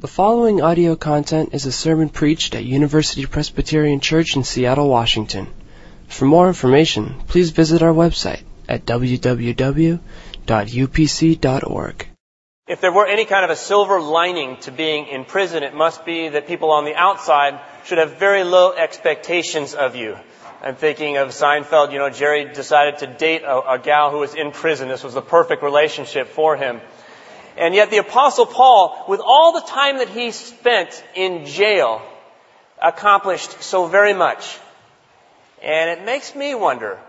The following audio content is a sermon preached at University Presbyterian Church in Seattle, Washington. For more information, please visit our website at www.upc.org. If there were any kind of a silver lining to being in prison, it must be that people on the outside should have very low expectations of you. I'm thinking of Seinfeld, you know, Jerry decided to date a, a gal who was in prison. This was the perfect relationship for him. And yet the apostle Paul, with all the time that he spent in jail, accomplished so very much. And it makes me wonder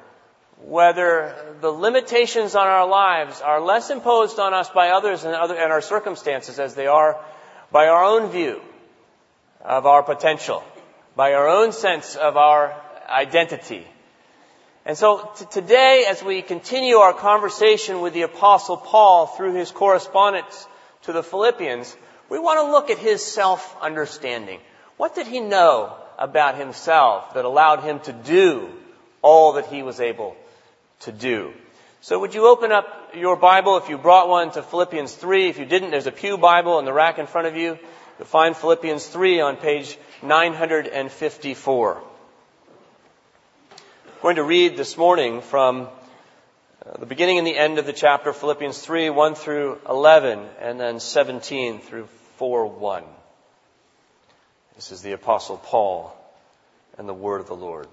whether the limitations on our lives are less imposed on us by others and, other, and our circumstances as they are by our own view of our potential, by our own sense of our identity. And so t- today, as we continue our conversation with the apostle Paul through his correspondence to the Philippians, we want to look at his self-understanding. What did he know about himself that allowed him to do all that he was able to do? So would you open up your Bible if you brought one to Philippians 3? If you didn't, there's a Pew Bible in the rack in front of you. You'll find Philippians 3 on page 954. Going to read this morning from uh, the beginning and the end of the chapter, Philippians 3, 1 through 11, and then 17 through 4, 1. This is the Apostle Paul and the Word of the Lord.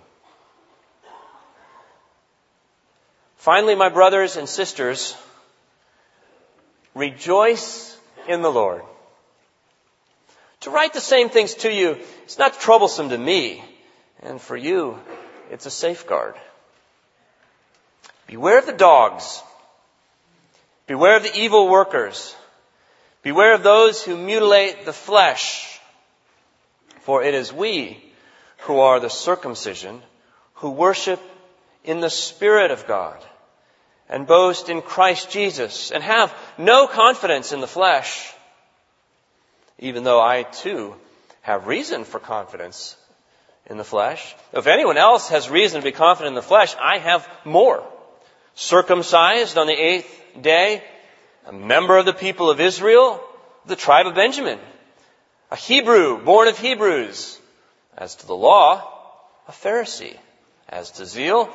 Finally, my brothers and sisters, rejoice in the Lord. To write the same things to you, it's not troublesome to me, and for you, it's a safeguard. Beware of the dogs. Beware of the evil workers. Beware of those who mutilate the flesh. For it is we who are the circumcision who worship in the Spirit of God and boast in Christ Jesus and have no confidence in the flesh, even though I too have reason for confidence in the flesh. If anyone else has reason to be confident in the flesh, I have more. Circumcised on the eighth day, a member of the people of Israel, the tribe of Benjamin, a Hebrew born of Hebrews, as to the law, a Pharisee, as to zeal,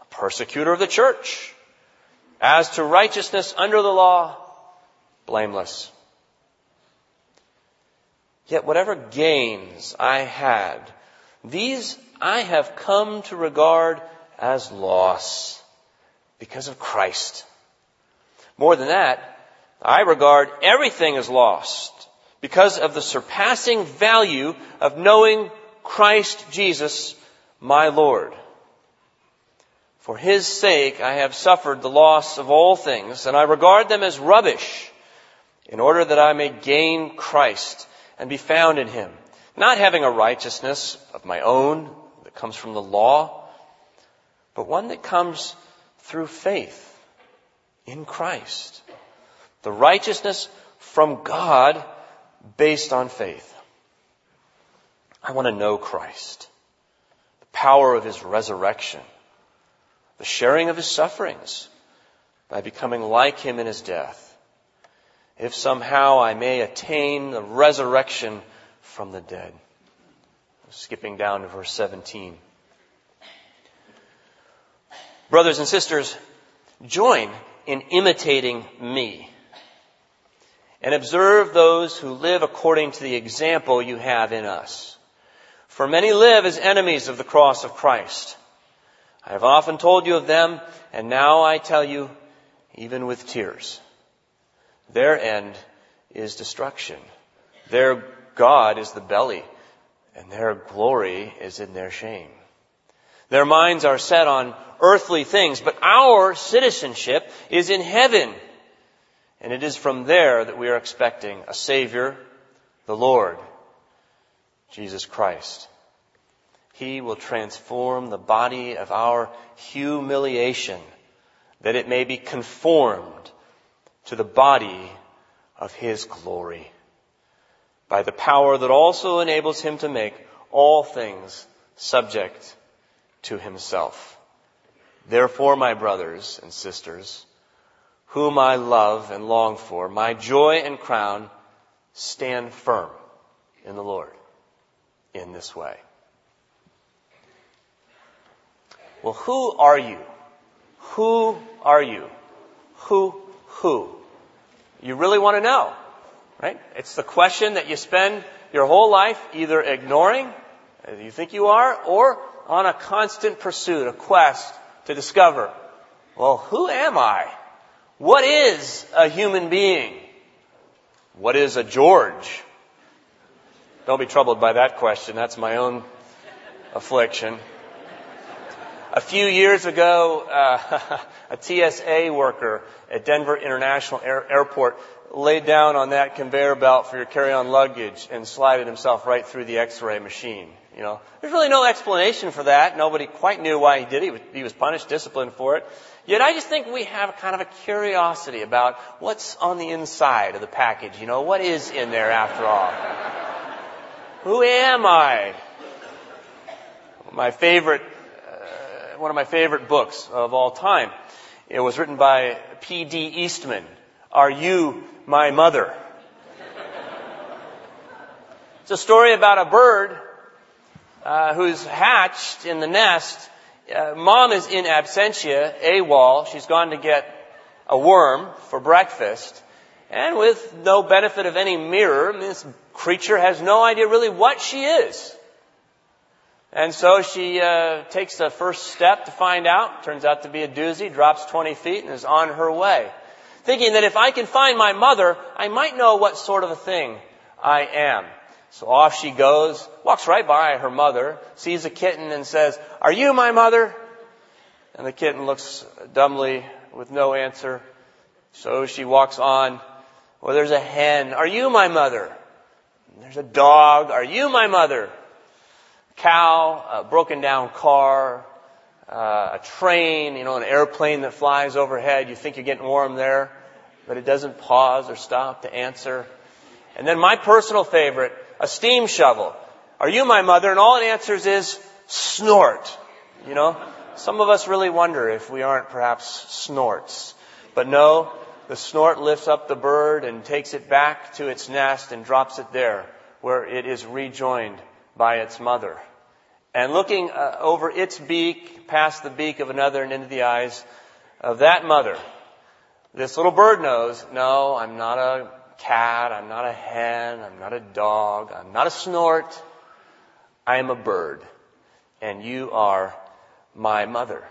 a persecutor of the church, as to righteousness under the law, blameless. Yet whatever gains I had these I have come to regard as loss because of Christ. More than that, I regard everything as lost because of the surpassing value of knowing Christ Jesus, my Lord. For his sake I have suffered the loss of all things, and I regard them as rubbish, in order that I may gain Christ and be found in him not having a righteousness of my own that comes from the law, but one that comes through faith in Christ. The righteousness from God based on faith. I want to know Christ, the power of His resurrection, the sharing of His sufferings by becoming like Him in His death. If somehow I may attain the resurrection from the dead. Skipping down to verse 17. Brothers and sisters, join in imitating me and observe those who live according to the example you have in us. For many live as enemies of the cross of Christ. I have often told you of them, and now I tell you, even with tears. Their end is destruction. Their God is the belly, and their glory is in their shame. Their minds are set on earthly things, but our citizenship is in heaven. And it is from there that we are expecting a Savior, the Lord, Jesus Christ. He will transform the body of our humiliation that it may be conformed to the body of His glory by the power that also enables him to make all things subject to himself. Therefore, my brothers and sisters, whom I love and long for, my joy and crown, stand firm in the Lord in this way. Well, who are you? Who are you? Who, who? You really want to know, right? It's the question that you spend your whole life either ignoring, as you think you are, or on a constant pursuit, a quest to discover, well, who am I? What is a human being? What is a George? Don't be troubled by that question. That's my own affliction. A few years ago, uh, a TSA worker at Denver International Air- Airport laid down on that conveyor belt for your carry-on luggage and slided himself right through the X-ray machine. You know, there's really no explanation for that. Nobody quite knew why he did it. He was punished, disciplined for it. Yet I just think we have kind of a curiosity about what's on the inside of the package. You know, what is in there after all? Who am I? My favorite uh, one of my favorite books of all time. It was written by P.D. Eastman. Are you my mother? it's a story about a bird uh, who's hatched in the nest. Uh, mom is in absentia, AWOL. She's gone to get a worm for breakfast. And with no benefit of any mirror, this creature has no idea really what she is. And so she uh, takes the first step to find out. Turns out to be a doozy, drops 20 feet, and is on her way. Thinking that if I can find my mother, I might know what sort of a thing I am. So off she goes, walks right by her mother, sees a kitten and says, Are you my mother? And the kitten looks dumbly with no answer. So she walks on. Well, there's a hen. Are you my mother? There's a dog. Are you my mother? cow, a broken down car, uh, a train, you know, an airplane that flies overhead. You think you're getting warm there, but it doesn't pause or stop to answer. And then my personal favorite, a steam shovel. Are you my mother? And all it answers is snort. You know, some of us really wonder if we aren't perhaps snorts. But no, the snort lifts up the bird and takes it back to its nest and drops it there where it is rejoined by its mother. And looking uh, over its beak, past the beak of another and into the eyes of that mother, this little bird knows, no, I'm not a cat, I'm not a hen, I'm not a dog, I'm not a snort, I am a bird, and you are my mother.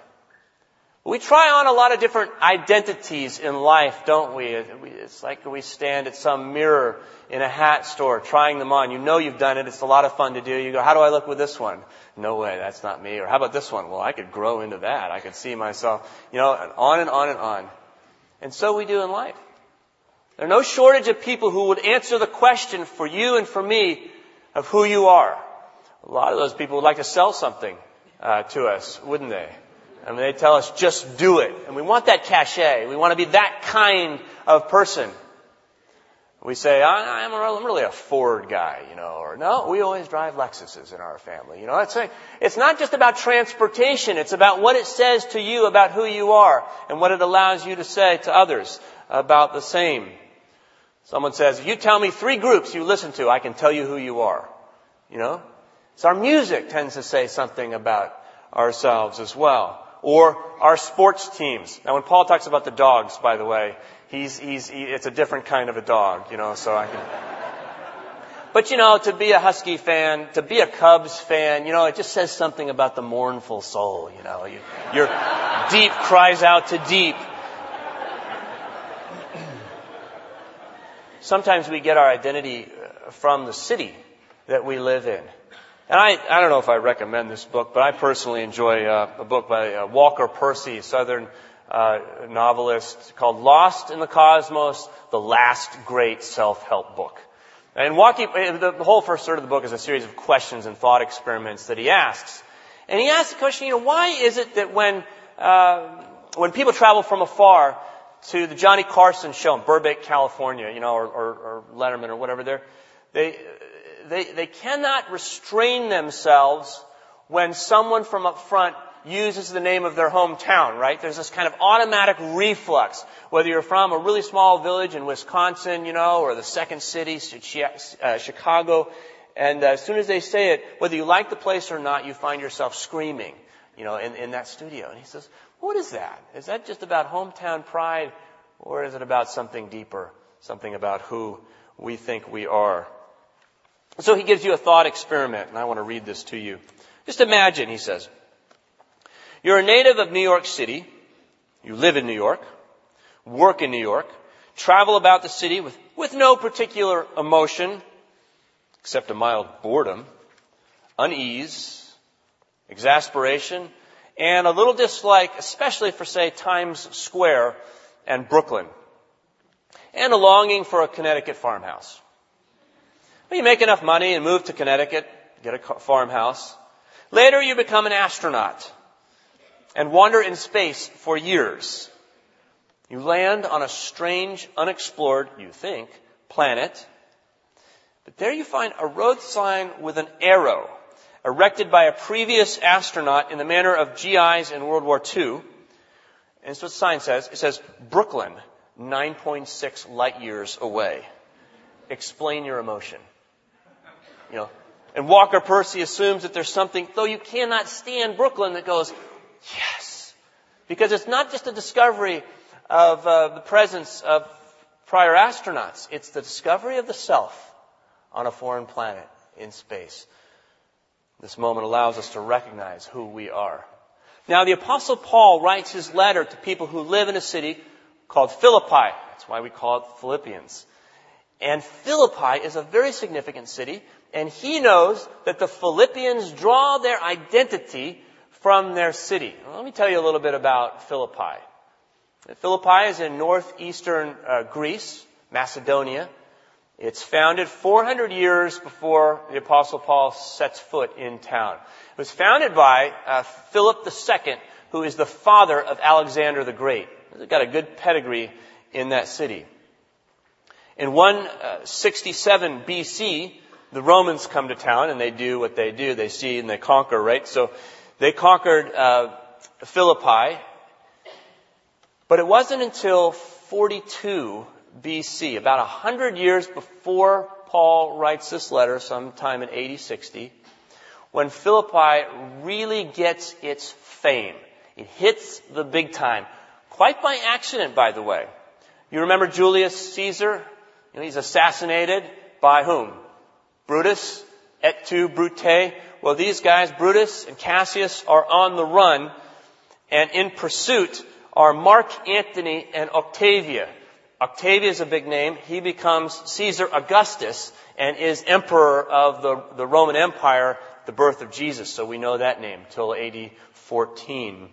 We try on a lot of different identities in life, don't we? It's like we stand at some mirror in a hat store trying them on. You know you've done it. It's a lot of fun to do. You go, how do I look with this one? No way, that's not me. Or how about this one? Well, I could grow into that. I could see myself, you know, and on and on and on. And so we do in life. There are no shortage of people who would answer the question for you and for me of who you are. A lot of those people would like to sell something uh, to us, wouldn't they? And they tell us, just do it. And we want that cachet. We want to be that kind of person. We say, I'm really a Ford guy, you know, or no, we always drive Lexuses in our family. You know, it's, a, it's not just about transportation. It's about what it says to you about who you are and what it allows you to say to others about the same. Someone says, if you tell me three groups you listen to, I can tell you who you are. You know? So our music tends to say something about ourselves as well or our sports teams. Now, when Paul talks about the dogs, by the way, he's, he's, he, it's a different kind of a dog, you know, so I can. But you know, to be a Husky fan, to be a Cubs fan, you know, it just says something about the mournful soul, you know. You, your deep cries out to deep. Sometimes we get our identity uh, from the city that we live in. And I, I don't know if I recommend this book, but I personally enjoy uh, a book by uh, Walker Percy, Southern uh, novelist, called Lost in the Cosmos, the last great self-help book. And walking, uh, the whole first third of the book is a series of questions and thought experiments that he asks. And he asks the question, you know, why is it that when, uh, when people travel from afar to the Johnny Carson show in Burbank, California, you know, or, or, or Letterman or whatever, there, they, they, they cannot restrain themselves when someone from up front uses the name of their hometown, right? There's this kind of automatic reflux. Whether you're from a really small village in Wisconsin, you know, or the second city, uh, Chicago, and uh, as soon as they say it, whether you like the place or not, you find yourself screaming, you know, in, in that studio. And he says, what is that? Is that just about hometown pride, or is it about something deeper, something about who we think we are? So he gives you a thought experiment, and I want to read this to you. Just imagine, he says, you're a native of New York City. You live in New York, work in New York, travel about the city with, with no particular emotion, except a mild boredom, unease, exasperation, and a little dislike, especially for, say, Times Square and Brooklyn, and a longing for a Connecticut farmhouse. Well, you make enough money and move to Connecticut, get a farmhouse. Later you become an astronaut and wander in space for years. You land on a strange, unexplored, you think, planet. But there you find a road sign with an arrow erected by a previous astronaut in the manner of GIs in World War II. And so the sign says. It says, Brooklyn, 9.6 light years away. Explain your emotion. You know, and Walker Percy assumes that there's something, though you cannot stand Brooklyn, that goes, yes. Because it's not just a discovery of uh, the presence of prior astronauts. It's the discovery of the self on a foreign planet in space. This moment allows us to recognize who we are. Now, the Apostle Paul writes his letter to people who live in a city called Philippi. That's why we call it Philippians. And Philippi is a very significant city and he knows that the Philippians draw their identity from their city. Well, let me tell you a little bit about Philippi. Philippi is in northeastern uh, Greece, Macedonia. It's founded 400 years before the Apostle Paul sets foot in town. It was founded by uh, Philip II, who is the father of Alexander the Great. It's got a good pedigree in that city. In 167 uh, BC, the Romans come to town and they do what they do. They see and they conquer, right? So they conquered uh, Philippi, but it wasn't until 42 BC, about 100 years before Paul writes this letter, sometime in 80, 60, when Philippi really gets its fame. It hits the big time. Quite by accident, by the way. You remember Julius Caesar? Know, he's assassinated by whom? Brutus, et tu, Brute. Well, these guys, Brutus and Cassius, are on the run, and in pursuit are Mark Antony and Octavian. Octavian is a big name. He becomes Caesar Augustus and is emperor of the, the Roman Empire, the birth of Jesus. So we know that name till AD 14.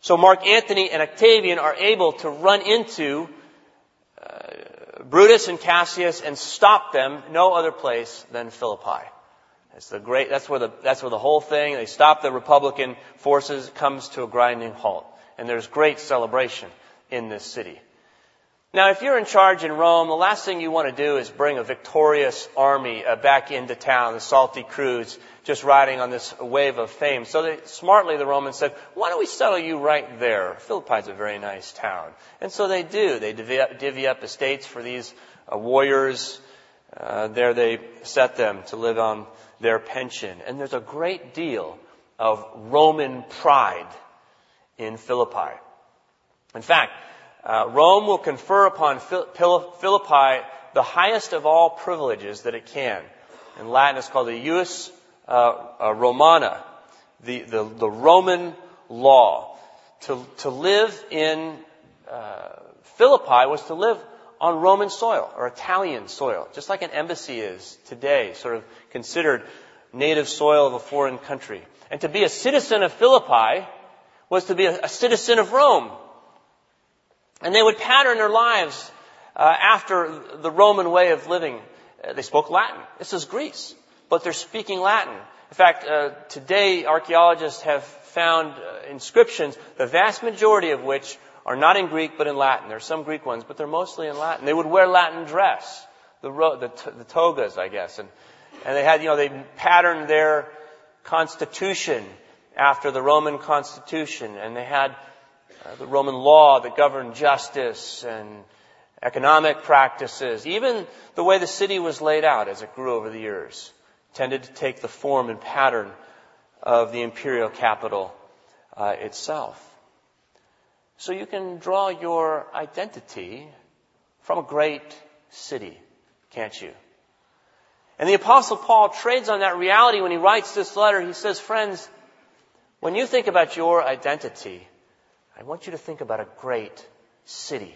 So Mark Antony and Octavian are able to run into uh, Brutus and Cassius and stop them no other place than Philippi. That's the great, that's where the, that's where the whole thing, they stop the Republican forces, comes to a grinding halt. And there's great celebration in this city. Now, if you're in charge in Rome, the last thing you want to do is bring a victorious army uh, back into town, the salty crews, just riding on this wave of fame. So they, smartly, the Romans said, why don't we settle you right there? Philippi's a very nice town. And so they do. They divvy up, divvy up estates for these uh, warriors. Uh, there they set them to live on their pension. And there's a great deal of Roman pride in Philippi. In fact, uh, Rome will confer upon Philippi the highest of all privileges that it can. In Latin, it's called the Jus uh, uh, Romana, the, the, the, Roman law. To, to live in uh, Philippi was to live on Roman soil or Italian soil, just like an embassy is today, sort of considered native soil of a foreign country. And to be a citizen of Philippi was to be a, a citizen of Rome. And they would pattern their lives uh, after the Roman way of living. Uh, they spoke Latin. This is Greece, but they're speaking Latin. In fact, uh, today archaeologists have found uh, inscriptions, the vast majority of which are not in Greek but in Latin. There are some Greek ones, but they're mostly in Latin. They would wear Latin dress, the, ro- the, t- the togas, I guess, and and they had, you know, they patterned their constitution after the Roman Constitution, and they had uh, the Roman law that governed justice and economic practices, even the way the city was laid out as it grew over the years, tended to take the form and pattern of the imperial capital uh, itself. So you can draw your identity from a great city, can't you? And the apostle Paul trades on that reality when he writes this letter. He says, friends, when you think about your identity, I want you to think about a great city.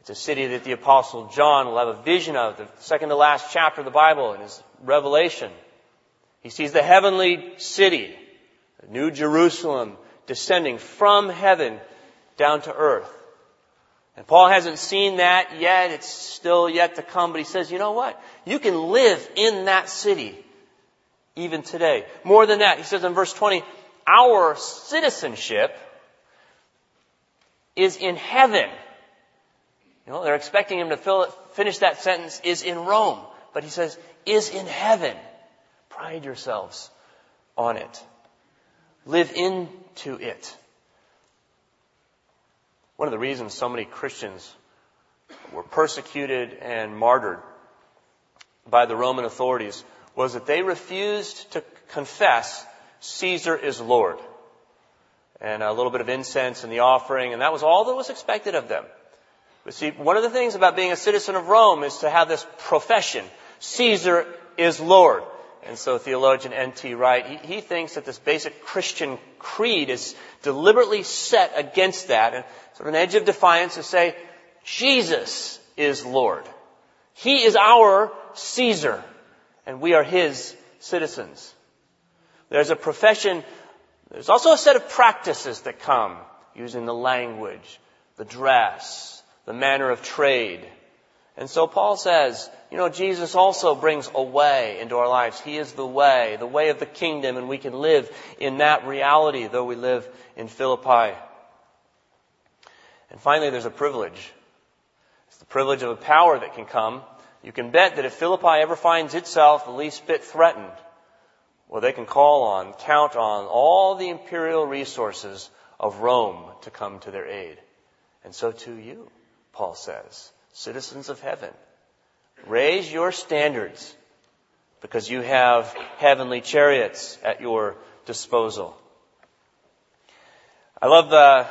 It's a city that the apostle John will have a vision of, the second to last chapter of the Bible in his Revelation. He sees the heavenly city, the New Jerusalem, descending from heaven down to earth. And Paul hasn't seen that yet. It's still yet to come. But he says, you know what? You can live in that city even today. More than that, he says in verse 20, our citizenship is in heaven. You know, they're expecting him to it, finish that sentence, is in Rome. But he says, is in heaven. Pride yourselves on it. Live into it. One of the reasons so many Christians were persecuted and martyred by the Roman authorities was that they refused to confess Caesar is Lord. And a little bit of incense in the offering, and that was all that was expected of them. But see, one of the things about being a citizen of Rome is to have this profession. Caesar is Lord. And so theologian N.T. Wright, he, he, thinks that this basic Christian creed is deliberately set against that, and sort of an edge of defiance to say, Jesus is Lord. He is our Caesar, and we are His citizens. There's a profession, there's also a set of practices that come using the language, the dress, the manner of trade. And so Paul says, you know, Jesus also brings a way into our lives. He is the way, the way of the kingdom, and we can live in that reality, though we live in Philippi. And finally, there's a privilege. It's the privilege of a power that can come. You can bet that if Philippi ever finds itself the least bit threatened, well, they can call on, count on all the imperial resources of Rome to come to their aid. And so too you, Paul says, citizens of heaven. Raise your standards because you have heavenly chariots at your disposal. I love the,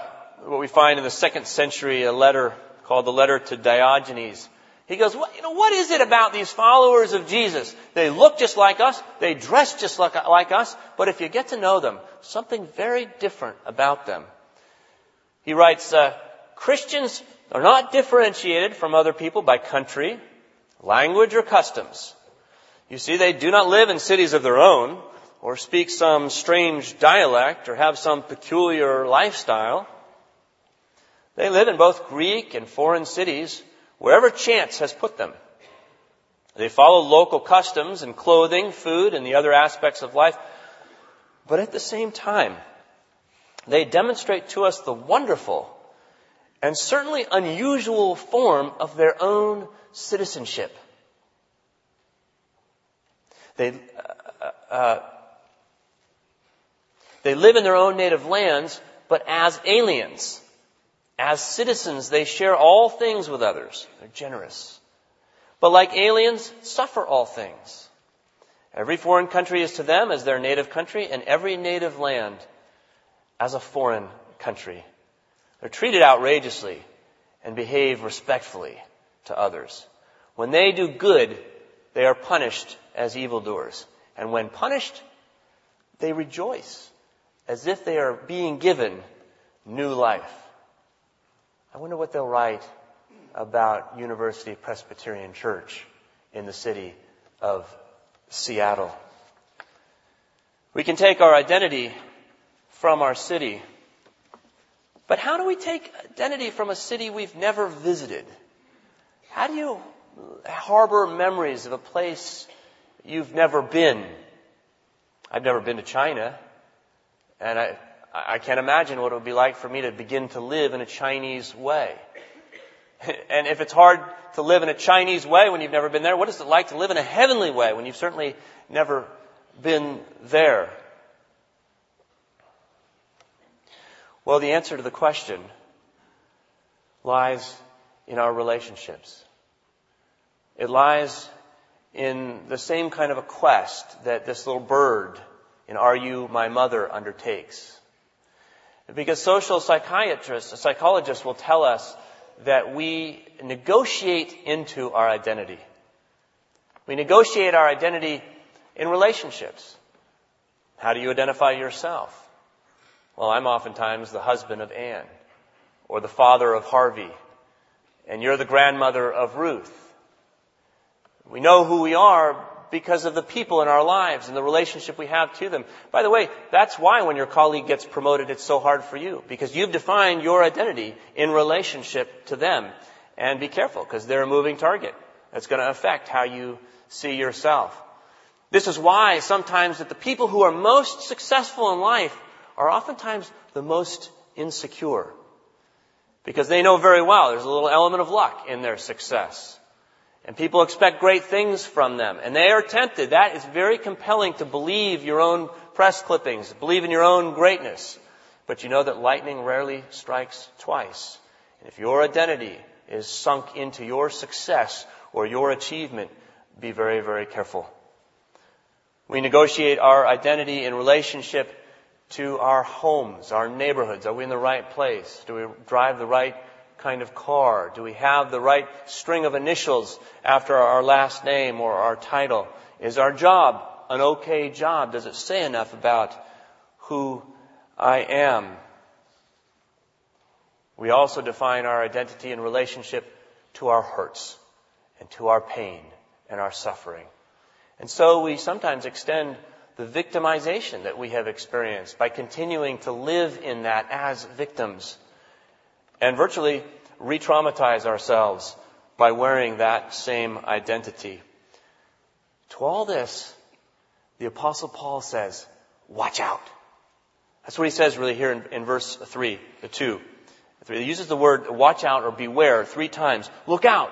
what we find in the second century, a letter called the letter to Diognetus. He goes, what, you know, what is it about these followers of Jesus? They look just like us, they dress just like, like us, but if you get to know them, something very different about them. He writes, uh, Christians are not differentiated from other people by country, language, or customs. You see, they do not live in cities of their own, or speak some strange dialect, or have some peculiar lifestyle. They live in both Greek and foreign cities, wherever chance has put them. They follow local customs and clothing, food, and the other aspects of life. But at the same time, they demonstrate to us the wonderful and certainly unusual form of their own citizenship. They, uh, uh, they live in their own native lands, but as aliens. As citizens, they share all things with others. They're generous. But like aliens, suffer all things. Every foreign country is to them as their native country, and every native land as a foreign country. They're treated outrageously and behave respectfully to others. When they do good, they are punished as evildoers. And when punished, they rejoice as if they are being given new life. I wonder what they'll write about University Presbyterian Church in the city of Seattle. We can take our identity from our city but how do we take identity from a city we've never visited? How do you harbor memories of a place you've never been? I've never been to China, and I, I can't imagine what it would be like for me to begin to live in a Chinese way. And if it's hard to live in a Chinese way when you've never been there, what is it like to live in a heavenly way when you've certainly never been there? Well, the answer to the question lies in our relationships. It lies in the same kind of a quest that this little bird in Are You My Mother undertakes. Because social psychiatrists, psychologists will tell us that we negotiate into our identity. We negotiate our identity in relationships. How do you identify yourself? Well, I'm oftentimes the husband of Anne, or the father of Harvey, and you're the grandmother of Ruth. We know who we are because of the people in our lives and the relationship we have to them. By the way, that's why when your colleague gets promoted, it's so hard for you, because you've defined your identity in relationship to them. And be careful, because they're a moving target. That's going to affect how you see yourself. This is why sometimes that the people who are most successful in life are oftentimes the most insecure. Because they know very well there's a little element of luck in their success. And people expect great things from them. And they are tempted. That is very compelling to believe your own press clippings, believe in your own greatness. But you know that lightning rarely strikes twice. And if your identity is sunk into your success or your achievement, be very, very careful. We negotiate our identity in relationship to our homes, our neighborhoods. Are we in the right place? Do we drive the right kind of car? Do we have the right string of initials after our last name or our title? Is our job an okay job? Does it say enough about who I am? We also define our identity in relationship to our hurts and to our pain and our suffering. And so we sometimes extend the victimization that we have experienced by continuing to live in that as victims and virtually re traumatize ourselves by wearing that same identity. To all this, the Apostle Paul says, watch out. That's what he says really here in, in verse 3, the 2. He uses the word watch out or beware three times. Look out.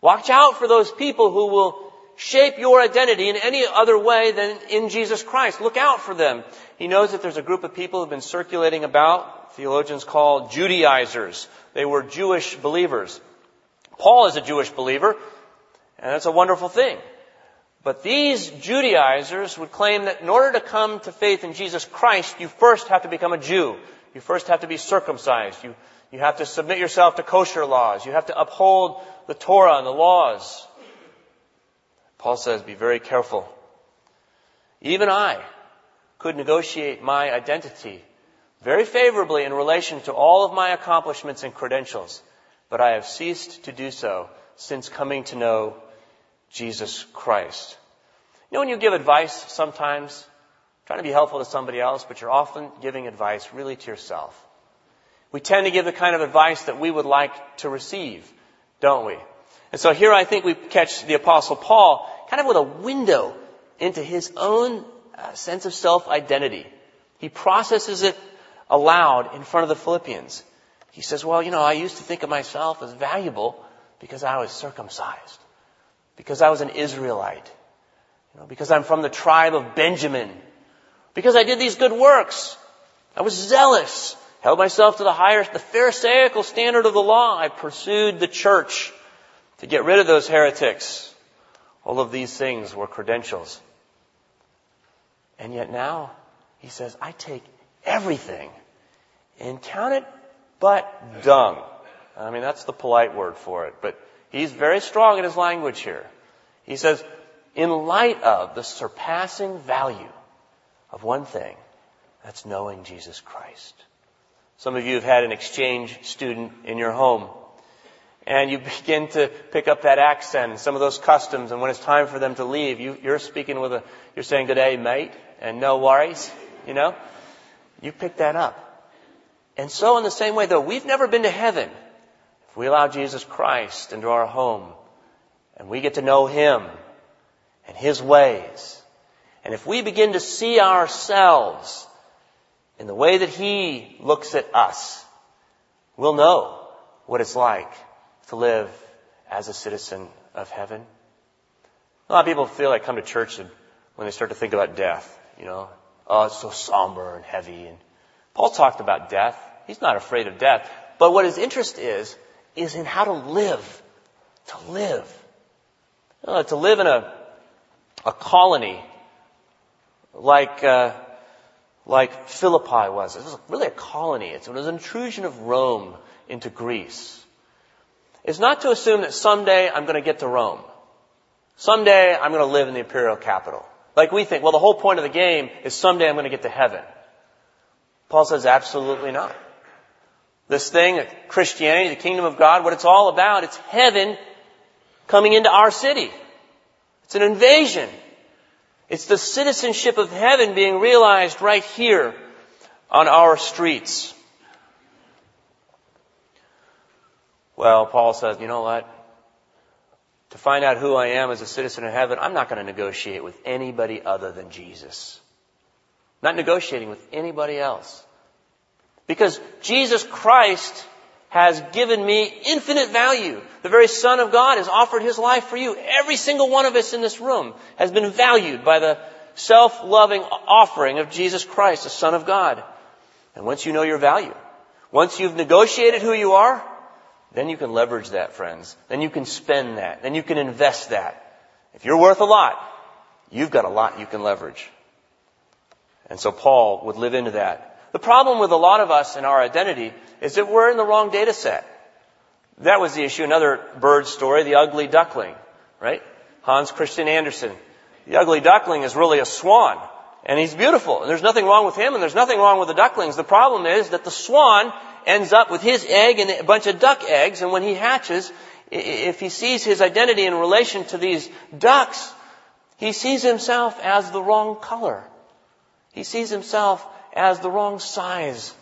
Watch out for those people who will shape your identity in any other way than in Jesus Christ. Look out for them. He knows that there's a group of people who have been circulating about, theologians call Judaizers. They were Jewish believers. Paul is a Jewish believer, and that's a wonderful thing. But these Judaizers would claim that in order to come to faith in Jesus Christ, you first have to become a Jew. You first have to be circumcised. You, you have to submit yourself to kosher laws. You have to uphold the Torah and the laws. Paul says, be very careful. Even I could negotiate my identity very favorably in relation to all of my accomplishments and credentials, but I have ceased to do so since coming to know Jesus Christ. You know, when you give advice sometimes, trying to be helpful to somebody else, but you're often giving advice really to yourself. We tend to give the kind of advice that we would like to receive, don't we? And so here I think we catch the apostle Paul kind of with a window into his own uh, sense of self-identity. He processes it aloud in front of the Philippians. He says, well, you know, I used to think of myself as valuable because I was circumcised, because I was an Israelite, you know, because I'm from the tribe of Benjamin, because I did these good works. I was zealous, held myself to the higher, the Pharisaical standard of the law. I pursued the church to get rid of those heretics. All of these things were credentials. And yet now, he says, I take everything and count it but dung. I mean, that's the polite word for it, but he's very strong in his language here. He says, in light of the surpassing value of one thing, that's knowing Jesus Christ. Some of you have had an exchange student in your home and you begin to pick up that accent and some of those customs and when it's time for them to leave, you, you're speaking with a, you're saying good day mate and no worries, you know? You pick that up. And so in the same way, though, we've never been to heaven. If we allow Jesus Christ into our home and we get to know Him and His ways, and if we begin to see ourselves in the way that He looks at us, we'll know what it's like to live as a citizen of heaven. A lot of people feel like come to church and when they start to think about death, you know. Oh, it's so somber and heavy and Paul talked about death. He's not afraid of death. But what his interest is, is in how to live. To live. Uh, to live in a, a colony like, uh, like Philippi was. It was really a colony. It was an intrusion of Rome into Greece. It's not to assume that someday I'm going to get to Rome. Someday I'm going to live in the imperial capital. Like we think, well, the whole point of the game is someday I'm going to get to heaven. Paul says absolutely not. This thing, Christianity, the kingdom of God, what it's all about, it's heaven coming into our city. It's an invasion. It's the citizenship of heaven being realized right here on our streets. Well, Paul says, you know what? To find out who I am as a citizen of heaven, I'm not going to negotiate with anybody other than Jesus. Not negotiating with anybody else. Because Jesus Christ has given me infinite value. The very Son of God has offered His life for you. Every single one of us in this room has been valued by the self-loving offering of Jesus Christ, the Son of God. And once you know your value, once you've negotiated who you are, then you can leverage that, friends. Then you can spend that. Then you can invest that. If you're worth a lot, you've got a lot you can leverage. And so Paul would live into that. The problem with a lot of us in our identity is that we're in the wrong data set. That was the issue. Another bird story, the ugly duckling, right? Hans Christian Andersen. The ugly duckling is really a swan. And he's beautiful. And there's nothing wrong with him and there's nothing wrong with the ducklings. The problem is that the swan ends up with his egg and a bunch of duck eggs, and when he hatches, if he sees his identity in relation to these ducks, he sees himself as the wrong color. He sees himself as the wrong size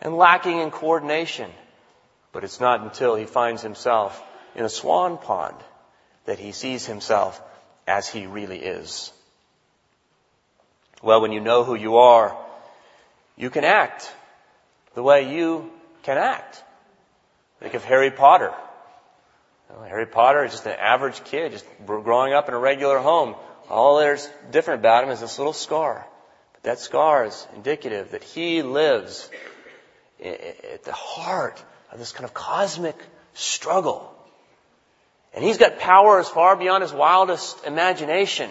and lacking in coordination. But it's not until he finds himself in a swan pond that he sees himself as he really is. Well, when you know who you are, you can act the way you can act. Think of Harry Potter. Harry Potter is just an average kid, just growing up in a regular home. All there's different about him is this little scar. That scar is indicative that he lives at the heart of this kind of cosmic struggle. And he's got powers far beyond his wildest imagination.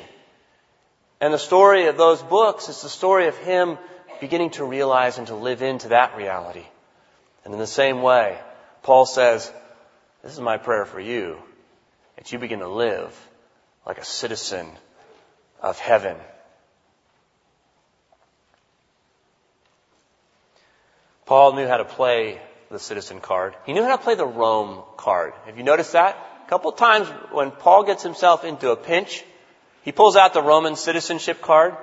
And the story of those books is the story of him beginning to realize and to live into that reality. And in the same way, Paul says, this is my prayer for you, that you begin to live like a citizen of heaven. Paul knew how to play the citizen card. He knew how to play the Rome card. Have you noticed that? A couple times when Paul gets himself into a pinch, he pulls out the Roman citizenship card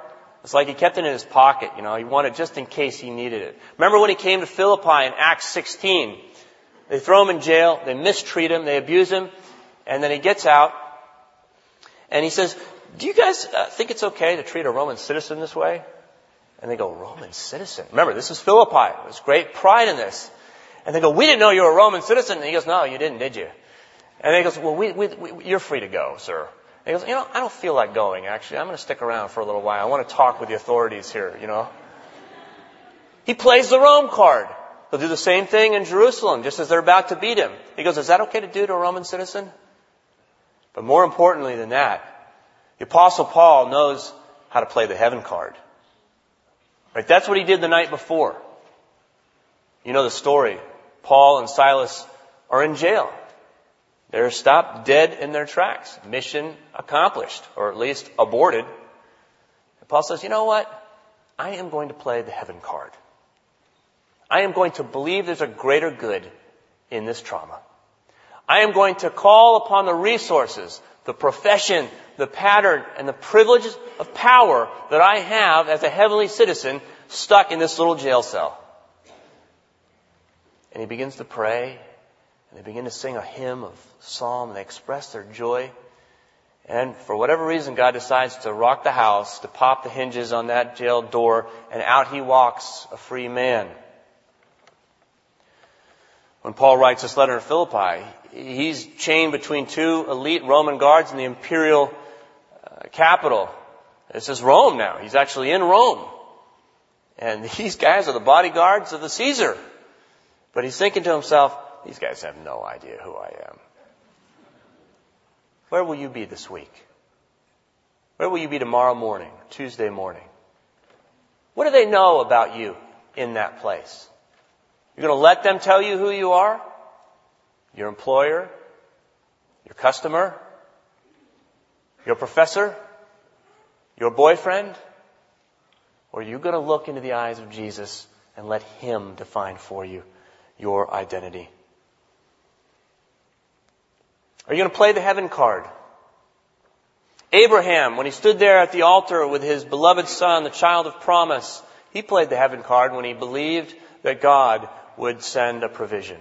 it's like he kept it in his pocket, you know, he wanted just in case he needed it. Remember when he came to Philippi in Acts 16? They throw him in jail, they mistreat him, they abuse him, and then he gets out, and he says, do you guys uh, think it's okay to treat a Roman citizen this way? And they go, Roman citizen? Remember, this is Philippi. There's great pride in this. And they go, we didn't know you were a Roman citizen. And he goes, no, you didn't, did you? And he goes, well, we, we, we, you're free to go, sir. And he goes, you know, I don't feel like going, actually. I'm going to stick around for a little while. I want to talk with the authorities here, you know. He plays the Rome card. He'll do the same thing in Jerusalem, just as they're about to beat him. He goes, is that okay to do to a Roman citizen? But more importantly than that, the apostle Paul knows how to play the heaven card. Right? That's what he did the night before. You know the story. Paul and Silas are in jail. They're stopped dead in their tracks. Mission accomplished, or at least aborted. And Paul says, you know what? I am going to play the heaven card. I am going to believe there's a greater good in this trauma. I am going to call upon the resources, the profession, the pattern, and the privileges of power that I have as a heavenly citizen stuck in this little jail cell. And he begins to pray and they begin to sing a hymn of psalm and they express their joy. And for whatever reason, God decides to rock the house, to pop the hinges on that jail door, and out he walks a free man. When Paul writes this letter to Philippi, he's chained between two elite Roman guards in the imperial uh, capital. This is Rome now. He's actually in Rome. And these guys are the bodyguards of the Caesar. But he's thinking to himself, these guys have no idea who I am. Where will you be this week? Where will you be tomorrow morning, Tuesday morning? What do they know about you in that place? You're going to let them tell you who you are? Your employer? Your customer? Your professor? Your boyfriend? Or are you going to look into the eyes of Jesus and let Him define for you your identity? Are you going to play the heaven card? Abraham, when he stood there at the altar with his beloved son, the child of promise, he played the heaven card when he believed that God would send a provision.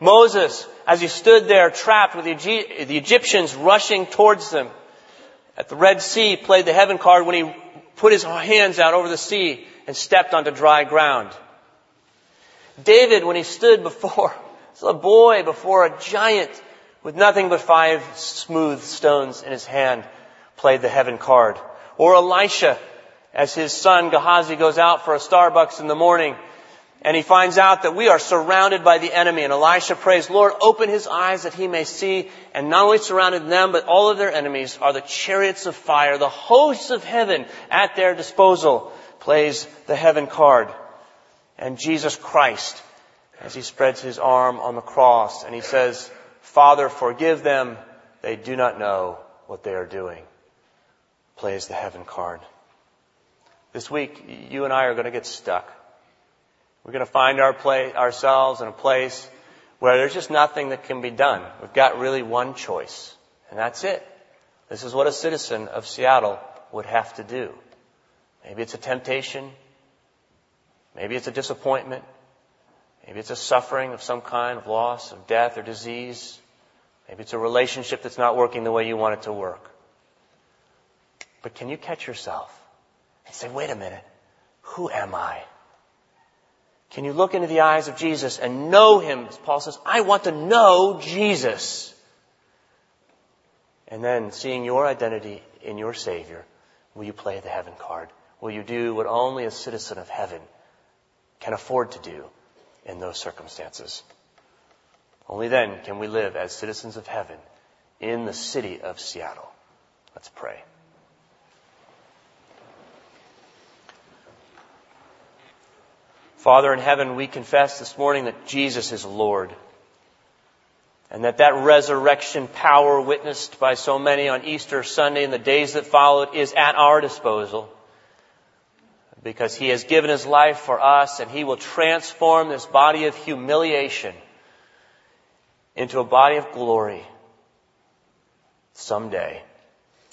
Moses, as he stood there trapped with the Egyptians rushing towards them at the Red Sea, played the heaven card when he put his hands out over the sea and stepped onto dry ground. David, when he stood before, as a boy before a giant with nothing but five smooth stones in his hand, played the heaven card. Or Elisha, as his son Gehazi goes out for a Starbucks in the morning, and he finds out that we are surrounded by the enemy, and Elisha prays, Lord, open his eyes that he may see, and not only surrounded them, but all of their enemies are the chariots of fire, the hosts of heaven at their disposal, plays the heaven card. And Jesus Christ, as he spreads his arm on the cross, and he says, Father, forgive them. They do not know what they are doing. Plays the heaven card. This week, you and I are going to get stuck. We're going to find our place, ourselves in a place where there's just nothing that can be done. We've got really one choice, and that's it. This is what a citizen of Seattle would have to do. Maybe it's a temptation. Maybe it's a disappointment. Maybe it's a suffering of some kind of loss, of death or disease. Maybe it's a relationship that's not working the way you want it to work. But can you catch yourself and say, wait a minute, who am I? Can you look into the eyes of Jesus and know Him? Paul says, I want to know Jesus. And then, seeing your identity in your Savior, will you play the heaven card? Will you do what only a citizen of heaven can afford to do? in those circumstances. Only then can we live as citizens of heaven in the city of Seattle. Let's pray. Father in heaven, we confess this morning that Jesus is Lord. And that that resurrection power witnessed by so many on Easter Sunday and the days that followed is at our disposal because he has given his life for us and he will transform this body of humiliation into a body of glory someday.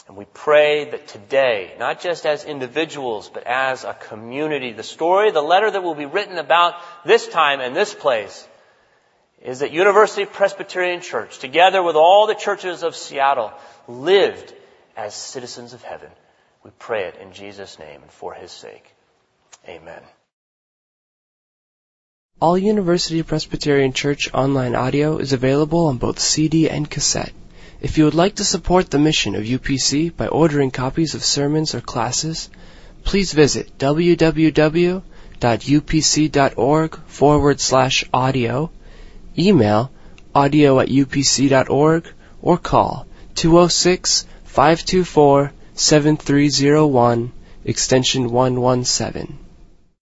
And we pray that today, not just as individuals, but as a community, the story, the letter that will be written about this time and this place is that University Presbyterian Church, together with all the churches of Seattle, lived as citizens of heaven. We pray it in Jesus' name and for His sake. Amen. All University Presbyterian Church online audio is available on both CD and cassette. If you would like to support the mission of UPC by ordering copies of sermons or classes, please visit www.upc.org forward slash audio, email audio at upc.org, or call 206 524 7301 extension 117.